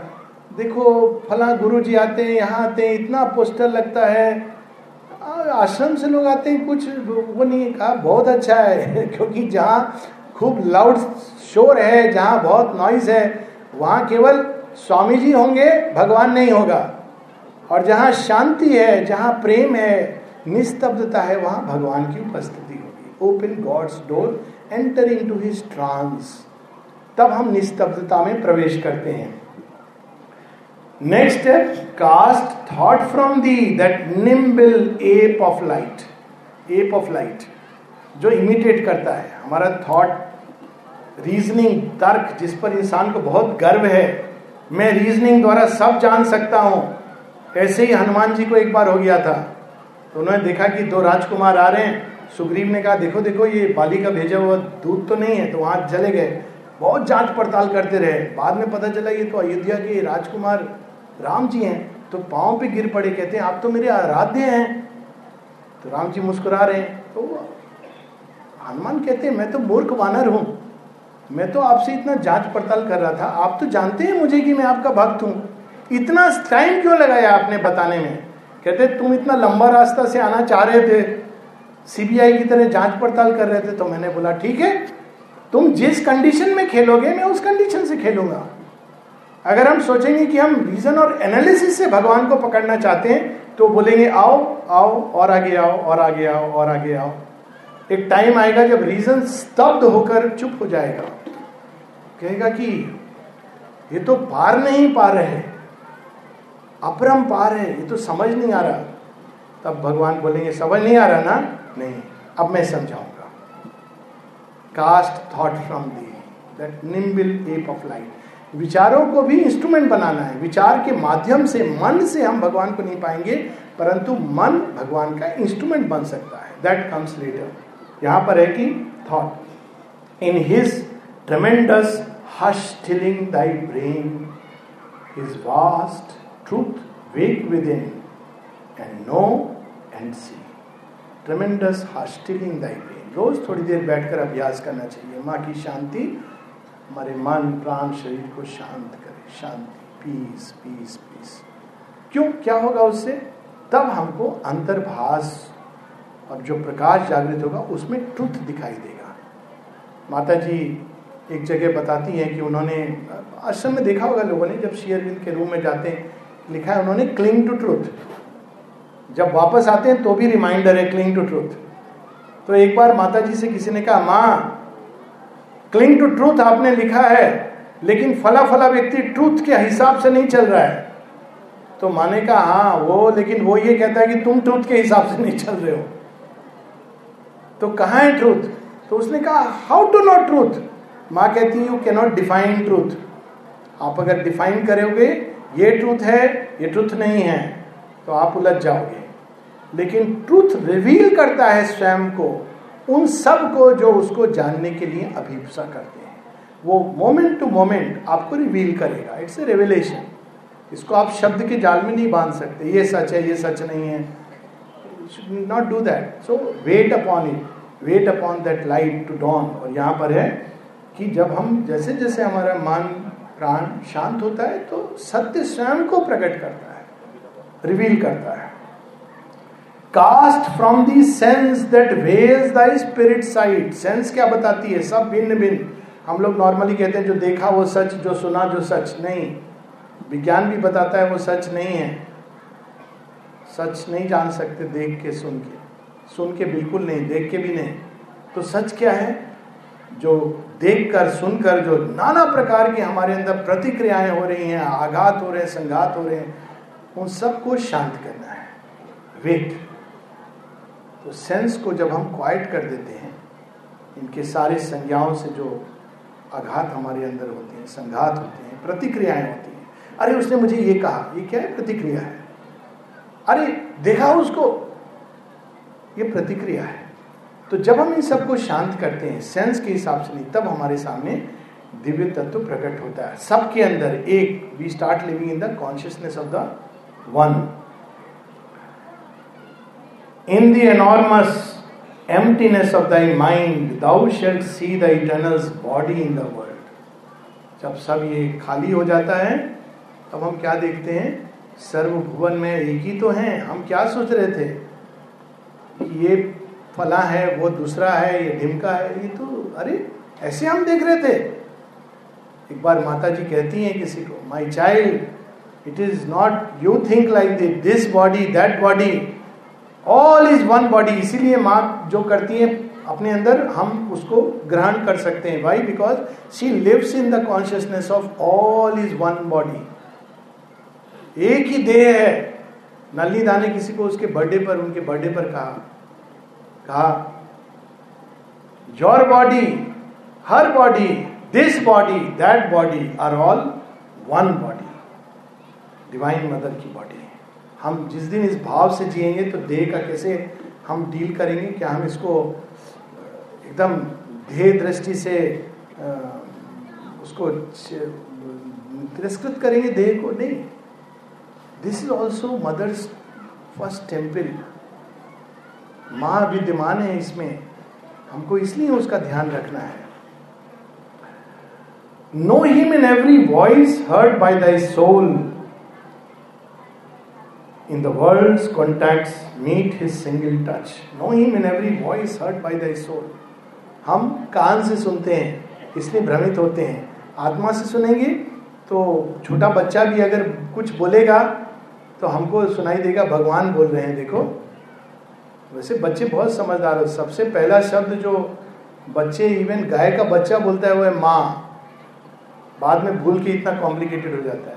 देखो, फला गुरु जी आते हैं, यहाँ आते हैं, इतना पोस्टर लगता है। आश्रम से लोग आते हैं, कुछ वो नहीं कहा, बहुत अच्छा है, *laughs* क्योंकि जहाँ खूब लाउड शोर है, जहाँ बहुत नॉइज़ है, वहाँ केवल स्वामी जी होंगे, भगवान नहीं होगा। और जहाँ शांति है, जहाँ प्रेम है, निस्तब्धता है, वहाँ भगवान की उपस्थिति होगी। Open God's door enter into his trance तब हम निस्तब्धता में प्रवेश करते हैं। नेक्स्ट है cast thought from thee that nimble ape of light ape of light जो इमिटेट करता है। हमारा थॉट रीजनिंग तर्क, जिस पर इंसान को बहुत गर्व है मैं रीजनिंग द्वारा सब जान सकता हूँ। ऐसे ही हनुमान जी को एक बार हो गया था। तो उन्होंने देखा कि दो राजकुमार आ रहे हैं। सुग्रीव ने कहा, देखो देखो, ये बाली का भेजा हुआ दूध तो नहीं है तो वहाँ चले गए। बहुत जाँच पड़ताल करते रहे। बाद में पता चला, ये तो अयोध्या के राजकुमार राम जी हैं तो पाँव पे गिर पड़े। कहते हैं, आप तो मेरे आराध्य हैं। तो राम जी मुस्कुरा रहे हैं। तो हनुमान कहते हैं, मैं तो मूर्ख वानर हूँ। मैं तो आपसे इतना जाँच पड़ताल कर रहा था। आप तो जानते हैं मुझे कि मैं आपका भक्त हूँ। इतना टाइम क्यों लगाया आपने बताने में? कहते, तुम इतना लंबा रास्ता से आना चाह रहे थे। सीबीआई की तरह जाँच पड़ताल कर रहे थे। तो मैंने बोला, ठीक है, तुम जिस कंडीशन में खेलोगे, मैं उस कंडीशन से खेलूँगा। अगर हम सोचेंगे कि हम रीजन और एनालिसिस से भगवान को पकड़ना चाहते हैं तो बोलेंगे, आओ आओ, और आगे आओ, और आगे आओ, और आगे आओ। एक टाइम आएगा जब रीजन स्तब्ध होकर चुप हो जाएगा। कहेगा कि, ये तो पार नहीं पा रहे अपरम पार है, ये तो समझ नहीं आ रहा। तब भगवान बोलेंगे, समझ नहीं आ रहा ना? नहीं, अब मैं समझाऊँगा। Cast thought from thee that nimble ape of light विचारों को भी इंस्ट्रूमेंट बनाना है। विचार के माध्यम से, मन से हम भगवान को नहीं पाएँगे, परंतु मन भगवान का इंस्ट्रूमेंट बन सकता है। दैट कम्स लेटर यहाँ पर है कि thought in his tremendous hush stilling thy brain his vast truth wake within and know and see tremendous hush stilling thy brain रोज थोड़ी देर बैठकर अभ्यास करना चाहिए। माँ की शांति हमारे मन, प्राण, शरीर को शांत करे। शांति। पीस पीस पीस क्यों? क्या होगा उससे? तब हमको अंतर्भास और जो प्रकाश जागृत होगा, उसमें ट्रुथ दिखाई देगा। माता जी एक जगह बताती हैं कि उन्होंने, आश्रम में देखा होगा लोगों ने, जब शेयरविंद के रूम में जाते हैं, लिखा है उन्होंने क्लिंग टू ट्रूथ जब वापस आते हैं तो भी रिमाइंडर है क्लिंग टू ट्रूथ तो एक बार माता जी से किसी ने कहा, माँ क्लिंग टू ट्रूथ आपने लिखा है, लेकिन फला फला व्यक्ति ट्रूथ के हिसाब से नहीं चल रहा है। तो माने कहा हाँ वो, लेकिन वो ये कहता है कि तुम ट्रूथ के हिसाब से नहीं चल रहे हो। तो कहा है ट्रूथ तो उसने कहा हाउ टू नॉट ट्रूथ माँ कहती यू कैनॉट डिफाइन ट्रूथ आप अगर डिफाइन करोगे, ये ट्रूथ है, ये ट्रूथ नहीं है तो आप उलझ जाओगे। लेकिन ट्रूथ रिवील करता है स्वयं को, उन सबको जो उसको जानने के लिए अभिप्सा करते हैं। वो मोमेंट टू मोमेंट आपको रिवील करेगा। इट्स ए रेवलेशन इसको आप शब्द के जाल में नहीं बाँध सकते। ये सच है, ये सच नहीं है। Not do that so wait upon it wait upon that light to dawn और यहाँ पर है कि जब हम जैसे जैसे हमारा मन, प्राण शांत होता है तो सत्य स्वयं को प्रकट करता है रिवील करता है। Cast from thee sense that veils the spirit sight sense क्या बताती है? सब भिन्न भिन्न। हम लोग नॉर्मली कहते हैं, जो देखा वो सच, जो सुना जो सच नहीं। विज्ञान भी बताता है वो सच नहीं है। सच नहीं जान सकते, देख के, सुन के। सुन के बिल्कुल नहीं, देख के भी नहीं। तो सच क्या है? जो देखकर सुनकर जो नाना प्रकार की हमारे अंदर प्रतिक्रियाएँ हो रही हैं, आघात हो रहे हैं, संघात हो रहे हैं, उन सबको शांत करना है। वेट तो सेंस को जब हम क्वाइट कर देते हैं, इनके सारे संज्ञाओं से जो आघात हमारे अंदर होते हैं, संघात होते हैं, प्रतिक्रियाएँ होती हैं। अरे, उसने मुझे ये कहा, ये क्या है? प्रतिक्रिया है। अरे, देखा उसको? ये प्रतिक्रिया है। तो जब हम इन सबको शांत करते हैं, सेंस के हिसाब से नहीं, तब हमारे सामने दिव्य तत्व प्रकट होता है। सबके अंदर एक we start living in the consciousness of the one in the enormous emptiness of thy mind, thou shalt see the eternal's body in the world. जब सब ये खाली हो जाता है, तब हम क्या देखते हैं? सर्वभुवन में एक ही तो हैं, हम क्या सोच रहे थे? कि ये फला है, वो दूसरा है, ये ढिमका है, ये तो अरे, ऐसे हम देख रहे थे। एक बार माता जी कहती हैं किसी को my child it is not you think like this body that body all is one body इसीलिए माँ जो करती है, अपने अंदर हम उसको ग्रहण कर सकते हैं। Why because she lives in the consciousness of all is one body एक ही देह है। नली दाने किसी को उसके बर्थडे पर, उनके बर्थडे पर कहा। कहा your body her body this body that body are all one body Divine Mother की बॉडी हम जिस दिन इस भाव से जिएँगे तो देह का कैसे हम डील करेंगे? क्या हम इसको, एकदम ध्येय दृष्टि से उसको तिरस्कृत करेंगे देह को? नहीं। This is also Mother's first temple माँ विद्यमान है इसमें। हमको इसलिए उसका ध्यान रखना है। Know him in every voice heard by thy soul in world contact meet his single touch know him in every voice heard by thy soul हम कान से सुनते हैं, इसलिए भ्रमित होते हैं। आत्मा से सुनेंगे तो छोटा बच्चा भी अगर कुछ बोलेगा तो हमको सुनाई देगा, भगवान बोल रहे हैं, देखो। वैसे बच्चे बहुत समझदार हो। सबसे पहला शब्द जो बच्चे इवन गाय का बच्चा बोलता है, वो है माँ। बाद में भूल के इतना कॉम्प्लिकेटेड हो जाता है।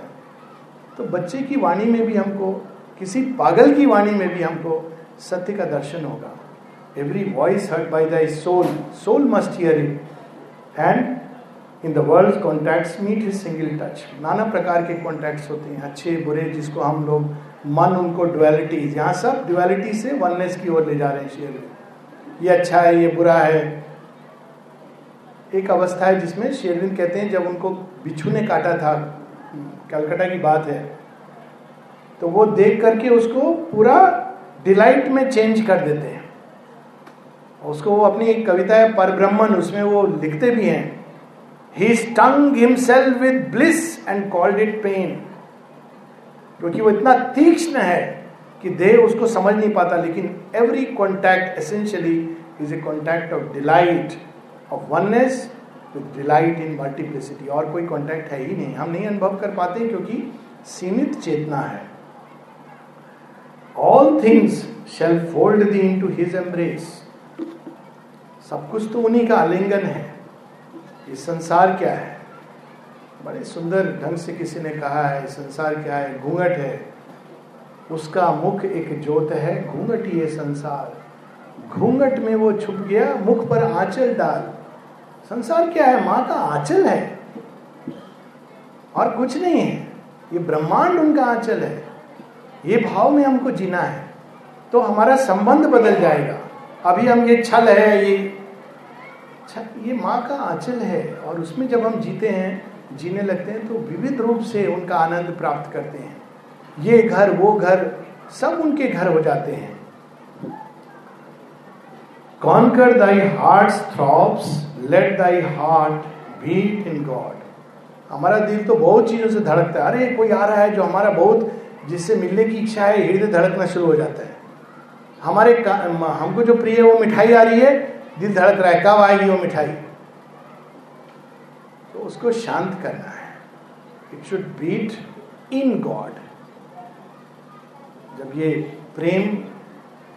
तो बच्चे की वाणी में भी हमको, किसी पागल की वाणी में भी हमको सत्य का दर्शन होगा। Every voice heard by thy soul soul must hear it and in the world contacts meet his single touch नाना प्रकार के कॉन्टैक्ट्स होते हैं, अच्छे, बुरे, जिसको हम लोग मन, उनको डुअलिटीज यहाँ सब डुअलिटी से वननेस की ओर ले जा रहे हैं शेर ये अच्छा है, ये बुरा है। एक अवस्था है जिसमें शेरविंद कहते हैं, जब उनको बिच्छू ने काटा था, कलकत्ता की बात है तो वो देख करके उसको पूरा डिलाइट में चेंज कर देते हैं। उसको वो अपनी एक कविता है पर ब्रह्मन उसमें वो लिखते भी हैं। He stung himself with bliss and called it pain क्योंकि वो इतना तीक्ष्ण है कि देह उसको समझ नहीं पाता, लेकिन every contact essentially is a contact of delight of oneness with delight in multiplicity और कोई कॉन्टैक्ट है ही नहीं। हम नहीं अनुभव कर पाते क्योंकि सीमित चेतना है। All things shall fold thee into his embrace सब कुछ तो उन्हीं का आलिंगन है। ये संसार क्या है? बड़े सुंदर ढंग से किसी ने कहा है संसार क्या है? घूंघट है। उसका मुख एक जोत है, घूंघट ये संसार। घूंघट में वो छुप गया, मुख पर आंचल डाल। संसार क्या है? माँ का आंचल है। और कुछ नहीं है। ये ब्रह्मांड उनका आंचल है। ये भाव में हमको जीना है। तो हमारा संबंध बदल जाएगा। अभी हम ये छल है, ये छल ये माँ का आंचल है और उसमें जब हम जीते हैं, जीने लगते हैं तो विविध रूप से उनका आनंद प्राप्त करते हैं। ये घर, वो घर, सब उनके घर हो जाते हैं। Conquer thy heart throbs let thy heart beat in God हमारा दिल तो बहुत चीज़ों से धड़कता है। अरे, कोई आ रहा है जो हमारा बहुत, जिससे मिलने की इच्छा है, हृदय धड़कना शुरू हो जाता है। हमारे हमको जो प्रिय है, वो मिठाई आ रही है दिल धड़क रहा है, कब आएगी वो मिठाई? तो उसको शांत करना है। It should beat in God जब ये प्रेम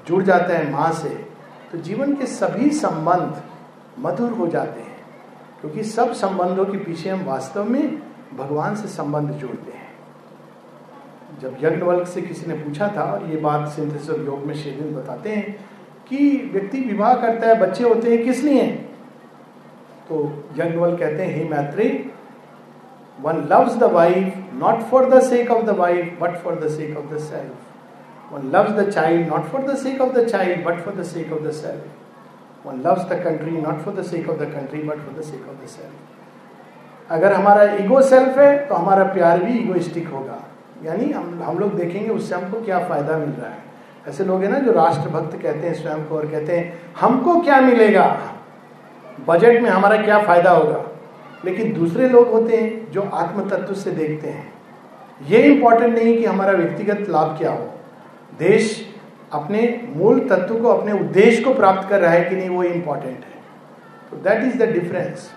जुड़ जाता है माँ से तो जीवन के सभी संबंध मधुर हो जाते हैं, क्योंकि सब संबंधों के पीछे हम वास्तव में भगवान से संबंध जोड़ते हैं। जब यज्ञवल्क से किसी ने पूछा था, और ये बात सिंथेसिस योग में शेदिन बताते हैं कि व्यक्ति विवाह करता है, बच्चे होते हैं, किस लिए? तो यज्ञवल कहते हैं, हे Maitreyi one loves the wife not for the sake of the wife but for the sake of the self one loves the child not for the sake of the child but for the sake of the self one loves the country not for the sake of the country but for the sake of the self अगर हमारा ego self है तो हमारा प्यार भी egoistic होगा। यानी हम हम लोग देखेंगे उससे हमको क्या फ़ायदा मिल रहा है। ऐसे लोग हैं ना जो राष्ट्रभक्त कहते हैं, स्वयं को और कहते हैं, हमको क्या मिलेगा? बजट में हमारा क्या फ़ायदा होगा? लेकिन दूसरे लोग होते हैं जो आत्म तत्व से देखते हैं। ये इंपॉर्टेंट नहीं कि हमारा व्यक्तिगत लाभ क्या हो। देश अपने मूल तत्व को, अपने उद्देश्य को प्राप्त कर रहा है कि नहीं, वो इंपॉर्टेंट है। तो that is the difference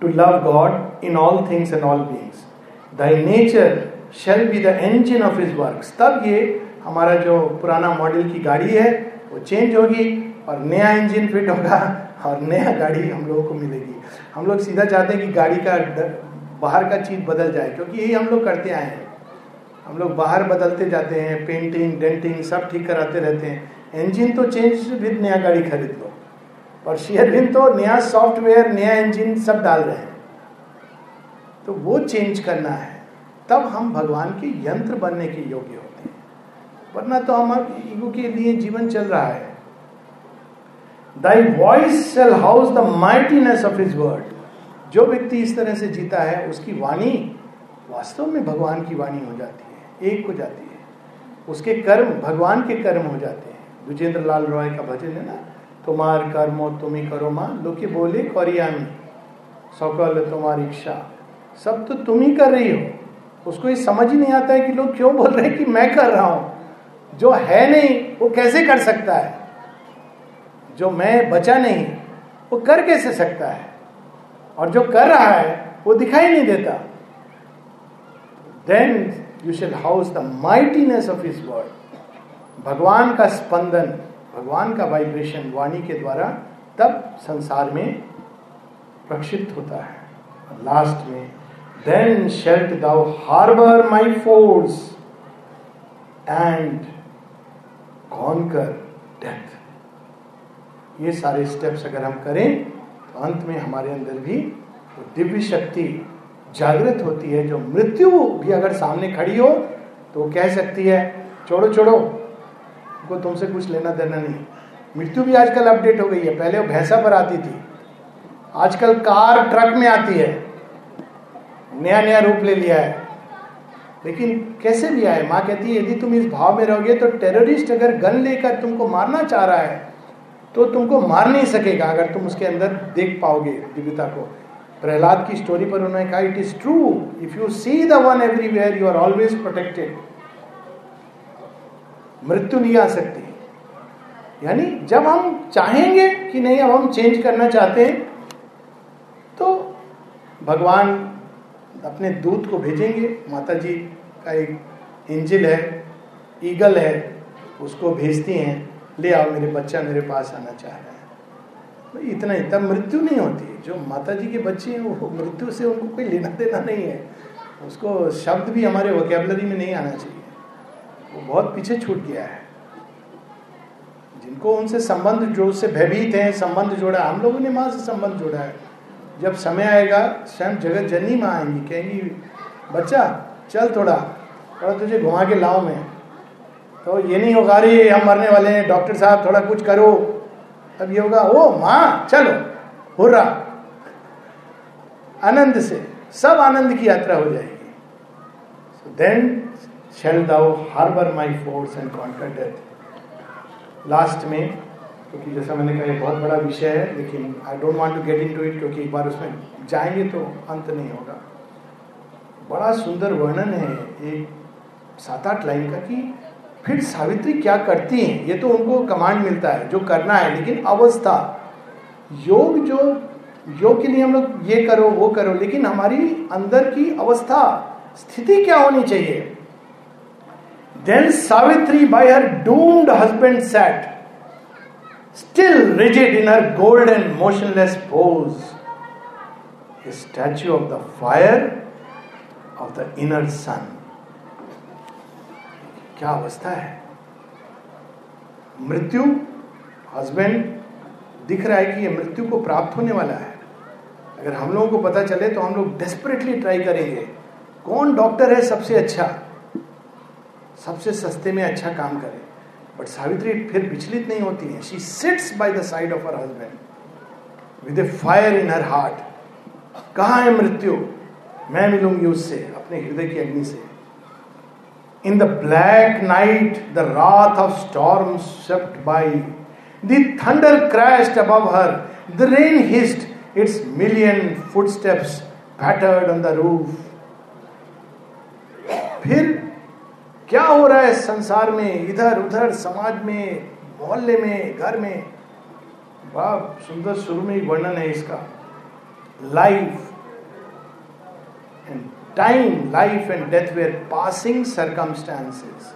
to love God in all things and all beings thy nature shall be the engine of his work तब ये हमारा जो पुराना मॉडल की गाड़ी है, वो चेंज होगी और नया इंजन फिट होगा और नया गाड़ी हम लोगों को मिलेगी। हम लोग सीधा चाहते हैं कि गाड़ी का बाहर का चीज़ बदल जाए, क्योंकि यही हम लोग करते आए हैं। हम लोग बाहर बदलते जाते हैं पेंटिंग डेंटिंग सब ठीक कराते रहते हैं। इंजन तो चेंज विद नया गाड़ी खरीद लो। और शेयरविन तो नया सॉफ्टवेयर नया इंजन सब डाल रहे हैं। तो वो चेंज करना है। तब हम भगवान के यंत्र बनने के योग्य होते हैं। वरना तो हम ईगो के लिए जीवन चल रहा है। Thy voice shall house the mightiness of his word जो व्यक्ति इस तरह से जीता है, उसकी वाणी वास्तव में भगवान की वाणी हो जाती है, एक हो जाती है। उसके कर्म, भगवान के कर्म हो जाते हैं। विजेंद्र लाल रॉय का भजन है ना, तुम्हार कर्मो तुम्हें करो माँ, लोके बोले कौरियामी सकल तुम्हारी इच्छा। सब तो तुम ही कर रही हो। उसको ये समझ ही नहीं आता है कि लोग क्यों बोल रहे हैं कि मैं कर रहा हूँ। जो है नहीं, वो कैसे कर सकता है? जो मैं बचा नहीं, वो कर कैसे सकता है? और जो कर रहा है, वो दिखाई नहीं देता। Then you shall house the mightiness of his word भगवान का स्पंदन, भगवान का वाइब्रेशन वाणी के द्वारा तब संसार में प्रक्षिप्त होता है। लास्ट में then shalt thou harbor my force and conquer death. ये सारे स्टेप्स अगर हम करें तो अंत में हमारे अंदर भी वो दिव्य शक्ति जागृत होती है, जो मृत्यु भी अगर सामने खड़ी हो तो कह सकती है, छोड़ो छोड़ो को तुमसे कुछ लेना देना नहीं। मृत्यु भी आजकल अपडेट हो गई है। पहले वो भैंसा पर आती थी। आजकल कार ट्रक में आती है। नया नया रूप ले लिया है। लेकिन कैसे भी आए? माँ कहती है, यदि तुम इस भाव में रहोगे तो टेररिस्ट अगर गन लेकर तुमको मारना चाह रहा है तो तुमको मार नहीं सकेगा अगर तुम उसके अंदर देख पाओगे दिव्यता को। प्रहलाद की स्टोरी पर उन्होंने कहा it is true if you see the one everywhere you are always protected मृत्यु नहीं आ सकती। यानी जब हम चाहेंगे कि नहीं, अब हम चेंज करना चाहते हैं तो भगवान अपने दूत को भेजेंगे। माता जी का एक इंजिल है, ईगल है, उसको भेजती हैं, ले आओ, मेरे बच्चा मेरे पास आना चाह रहा है। तो इतना ही तब मृत्यु नहीं होती। जो माता जी के बच्चे हैं, वो मृत्यु से उनको कोई लेना देना नहीं है। उसको शब्द भी हमारे वोकेबलरी में नहीं आना चाहिए। वो बहुत पीछे छूट गया है। जिनको उनसे संबंध, जो उससे भयभीत हैं, संबंध जोड़ा, हम लोगों ने माँ से संबंध जोड़ा है। जब समय आएगा, स्वयं जगत जननी माँ आएँगी। कहेंगी, बच्चा, चल थोड़ा थोड़ा तुझे घुमा के लाओ मैं। तो ये नहीं होगा, अरे, हम मरने वाले हैं, डॉक्टर साहब, थोड़ा कुछ करो। अब ये होगा, ओ, माँ, चलो, हुर्रा। आनंद से, सब आनंद की यात्रा हो जाएगी। Then shall thou harbour my force and conquer death last में क्योंकि जैसा मैंने कहा, ये बहुत बड़ा विषय है, लेकिन I don't want to get into it क्योंकि एक बार उसमें जाएँगे तो अंत नहीं होगा। बड़ा सुंदर वर्णन है एक सात आठ लाइन का कि फिर सावित्री क्या करती हैं? ये तो उनको कमांड मिलता है, जो करना है, लेकिन अवस्था। योग जो, योग के लिए हम लोग ये करो, वो करो, लेकिन हमारी अंदर की अवस्था, स्थिति क्या होनी चाहिए? Then Savitri by her doomed husband sat still rigid in her golden, motionless pose, a statue of the fire of the inner sun. क्या अवस्था है? मृत्यु हस्बैंड दिख रहा है कि ये मृत्यु को प्राप्त होने वाला है। अगर हम लोगों को पता चले तो हम लोग डेस्परेटली ट्राई करेंगे। कौन डॉक्टर है सबसे अच्छा? सबसे सस्ते में अच्छा काम करे। बट सावित्री फिर विचलित नहीं होती है। She sits by the side of her husband with a fire in her heart कहा है मृत्यु? मैं मिलूँगी उससे, अपने हृदय की अग्नि से। In the black night the रात of storm swept by the thunder above her the rain hissed its million footsteps pattered on the roof फिर क्या हो रहा है संसार में? इधर, उधर, समाज में, मोहल्ले में, घर में? वाह सुंदर शुरू में ही वर्णन है इसका। Life and time life and death were passing circumstances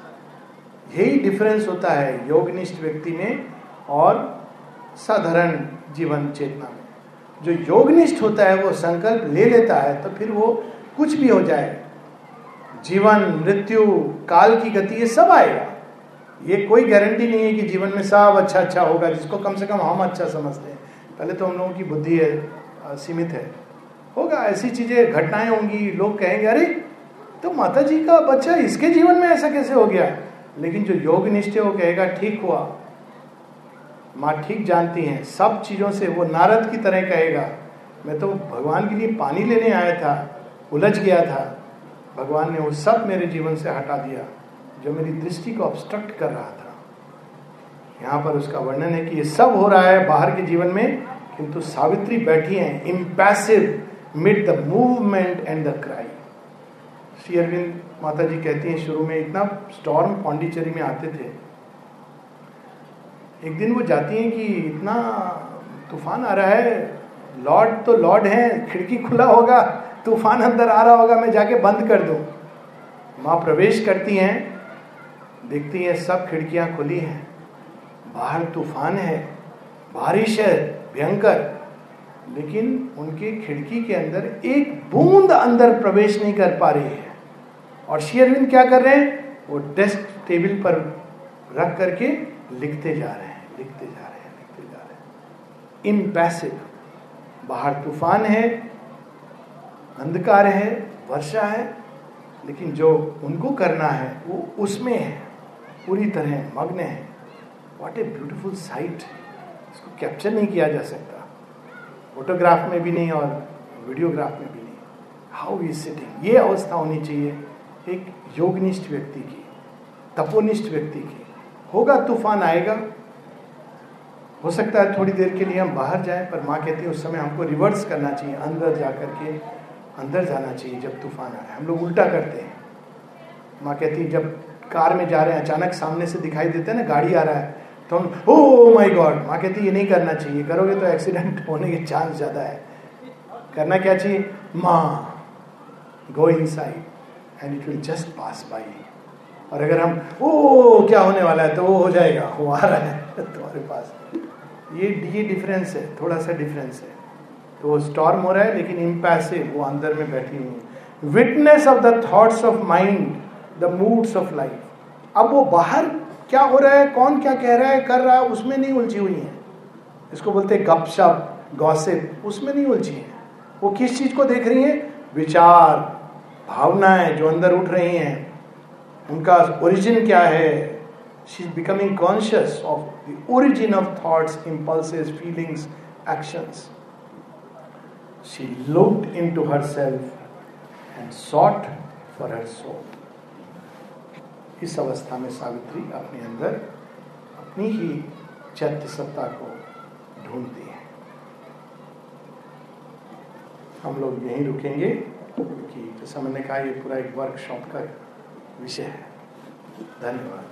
यही डिफरेंस होता है योगनिष्ठ व्यक्ति में और साधारण जीवन चेतना में। जो योगनिष्ठ होता है, वो संकल्प ले लेता है तो फिर वो कुछ भी हो जाए। जीवन, मृत्यु, काल की गति, ये सब आएगा। ये कोई गारंटी नहीं है कि जीवन में सब अच्छा अच्छा होगा, जिसको कम से कम हम अच्छा समझते हैं। पहले तो हम लोगों की बुद्धि है सीमित है। होगा, ऐसी चीज़ें, घटनाएँ होंगी, लोग कहेंगे, अरे तो माता जी का बच्चा इसके जीवन में ऐसा कैसे हो गया? लेकिन जो योग निष्ठ वो कहेगा, ठीक हुआ। माँ ठीक जानती हैं, सब चीज़ों से वो नारद की तरह कहेगा। मैं तो भगवान के लिए पानी लेने आया था, उलझ गया था। भगवान ने वो सब मेरे जीवन से हटा दिया, जो मेरी दृष्टि को ऑब्स्ट्रक्ट कर रहा था। यहाँ पर उसका वर्णन है कि ये सब हो रहा है बाहर के जीवन में, किंतु सावित्री बैठी हैं impassive mid the movement and the cry Sri Aurobindo माता जी कहती हैं, शुरू में इतना स्टॉर्म पांडिचेरी में आते थे। एक दिन वो जाती हैं कि इतना तूफ़ान आ रहा है, लॉर्ड तो लॉर्ड है, खिड़की खुला होगा तूफ़ान अंदर आ रहा होगा, मैं जाके बंद कर दूँ। माँ प्रवेश करती हैं, देखती हैं, सब खिड़कियाँ खुली हैं। बाहर तूफ़ान है, बारिश है, भयंकर। लेकिन उनके खिड़की के अंदर एक बूंद अंदर प्रवेश नहीं कर पा रही है। और शेयरविंद क्या कर रहे हैं? वो डेस्क टेबल पर रख करके लिखते जा रहे हैं, लिखते जा रहे हैं, लिखते जा रहे हैं। इम्पैसिव बाहर तूफ़ान है अंधकार है, वर्षा है, लेकिन जो उनको करना है, वो उसमें है। पूरी तरह मग्न है। वॉट ए ब्यूटिफुल साइट इसको कैप्चर नहीं किया जा सकता। फोटोग्राफ में भी नहीं और वीडियोग्राफ में भी नहीं। हाउ इज़ सिटिंग ये अवस्था होनी चाहिए एक योगनिष्ठ व्यक्ति की, तपोनिष्ठ व्यक्ति की। होगा, तूफ़ान आएगा। हो सकता है थोड़ी देर के लिए हम बाहर जाएँ, पर माँ कहती है, उस समय हमको रिवर्स करना चाहिए, अंदर जा करके अंदर जाना चाहिए जब तूफ़ान आए। हम लोग उल्टा करते हैं। माँ कहती है, जब कार में जा रहे हैं, अचानक सामने से दिखाई देते हैं ना, गाड़ी आ रहा है तो हम, ओ माय गॉड! माँ कहती ये नहीं करना चाहिए। करोगे तो एक्सीडेंट *laughs* होने के चांस ज़्यादा है। करना क्या चाहिए? माँ go inside and it will just pass by और अगर हम, ओ, क्या होने वाला है? तो वो हो जाएगा, वो आ रहा है *laughs* तुम्हारे पास। ये ये डिफरेंस है, थोड़ा सा डिफरेंस है। तो वो स्टॉर्म हो रहा है, लेकिन इम्पैसिव वो अंदर में बैठी हुई है। Witness of the thoughts of mind the moods of life अब वो बाहर क्या हो रहा है, कौन क्या कह रहा है, कर रहा है, उसमें नहीं उलझी हुई है। इसको बोलते हैं गपशप गॉसिप उसमें नहीं उलझी है। वो किस चीज़ को देख रही है? विचार, भावनाएँ जो अंदर उठ रही हैं। उनका ओरिजिन क्या है? She is becoming conscious of the origin of thoughts impulse feelings actions into herself and sought for her soul इस अवस्था में सावित्री अपने अंदर अपनी ही चैत्य सत्ता को ढूंढती है। हम लोग यहीं रुकेंगे क्योंकि जैसा मैंने कहा, ये पूरा एक वर्कशॉप का विषय है। धन्यवाद।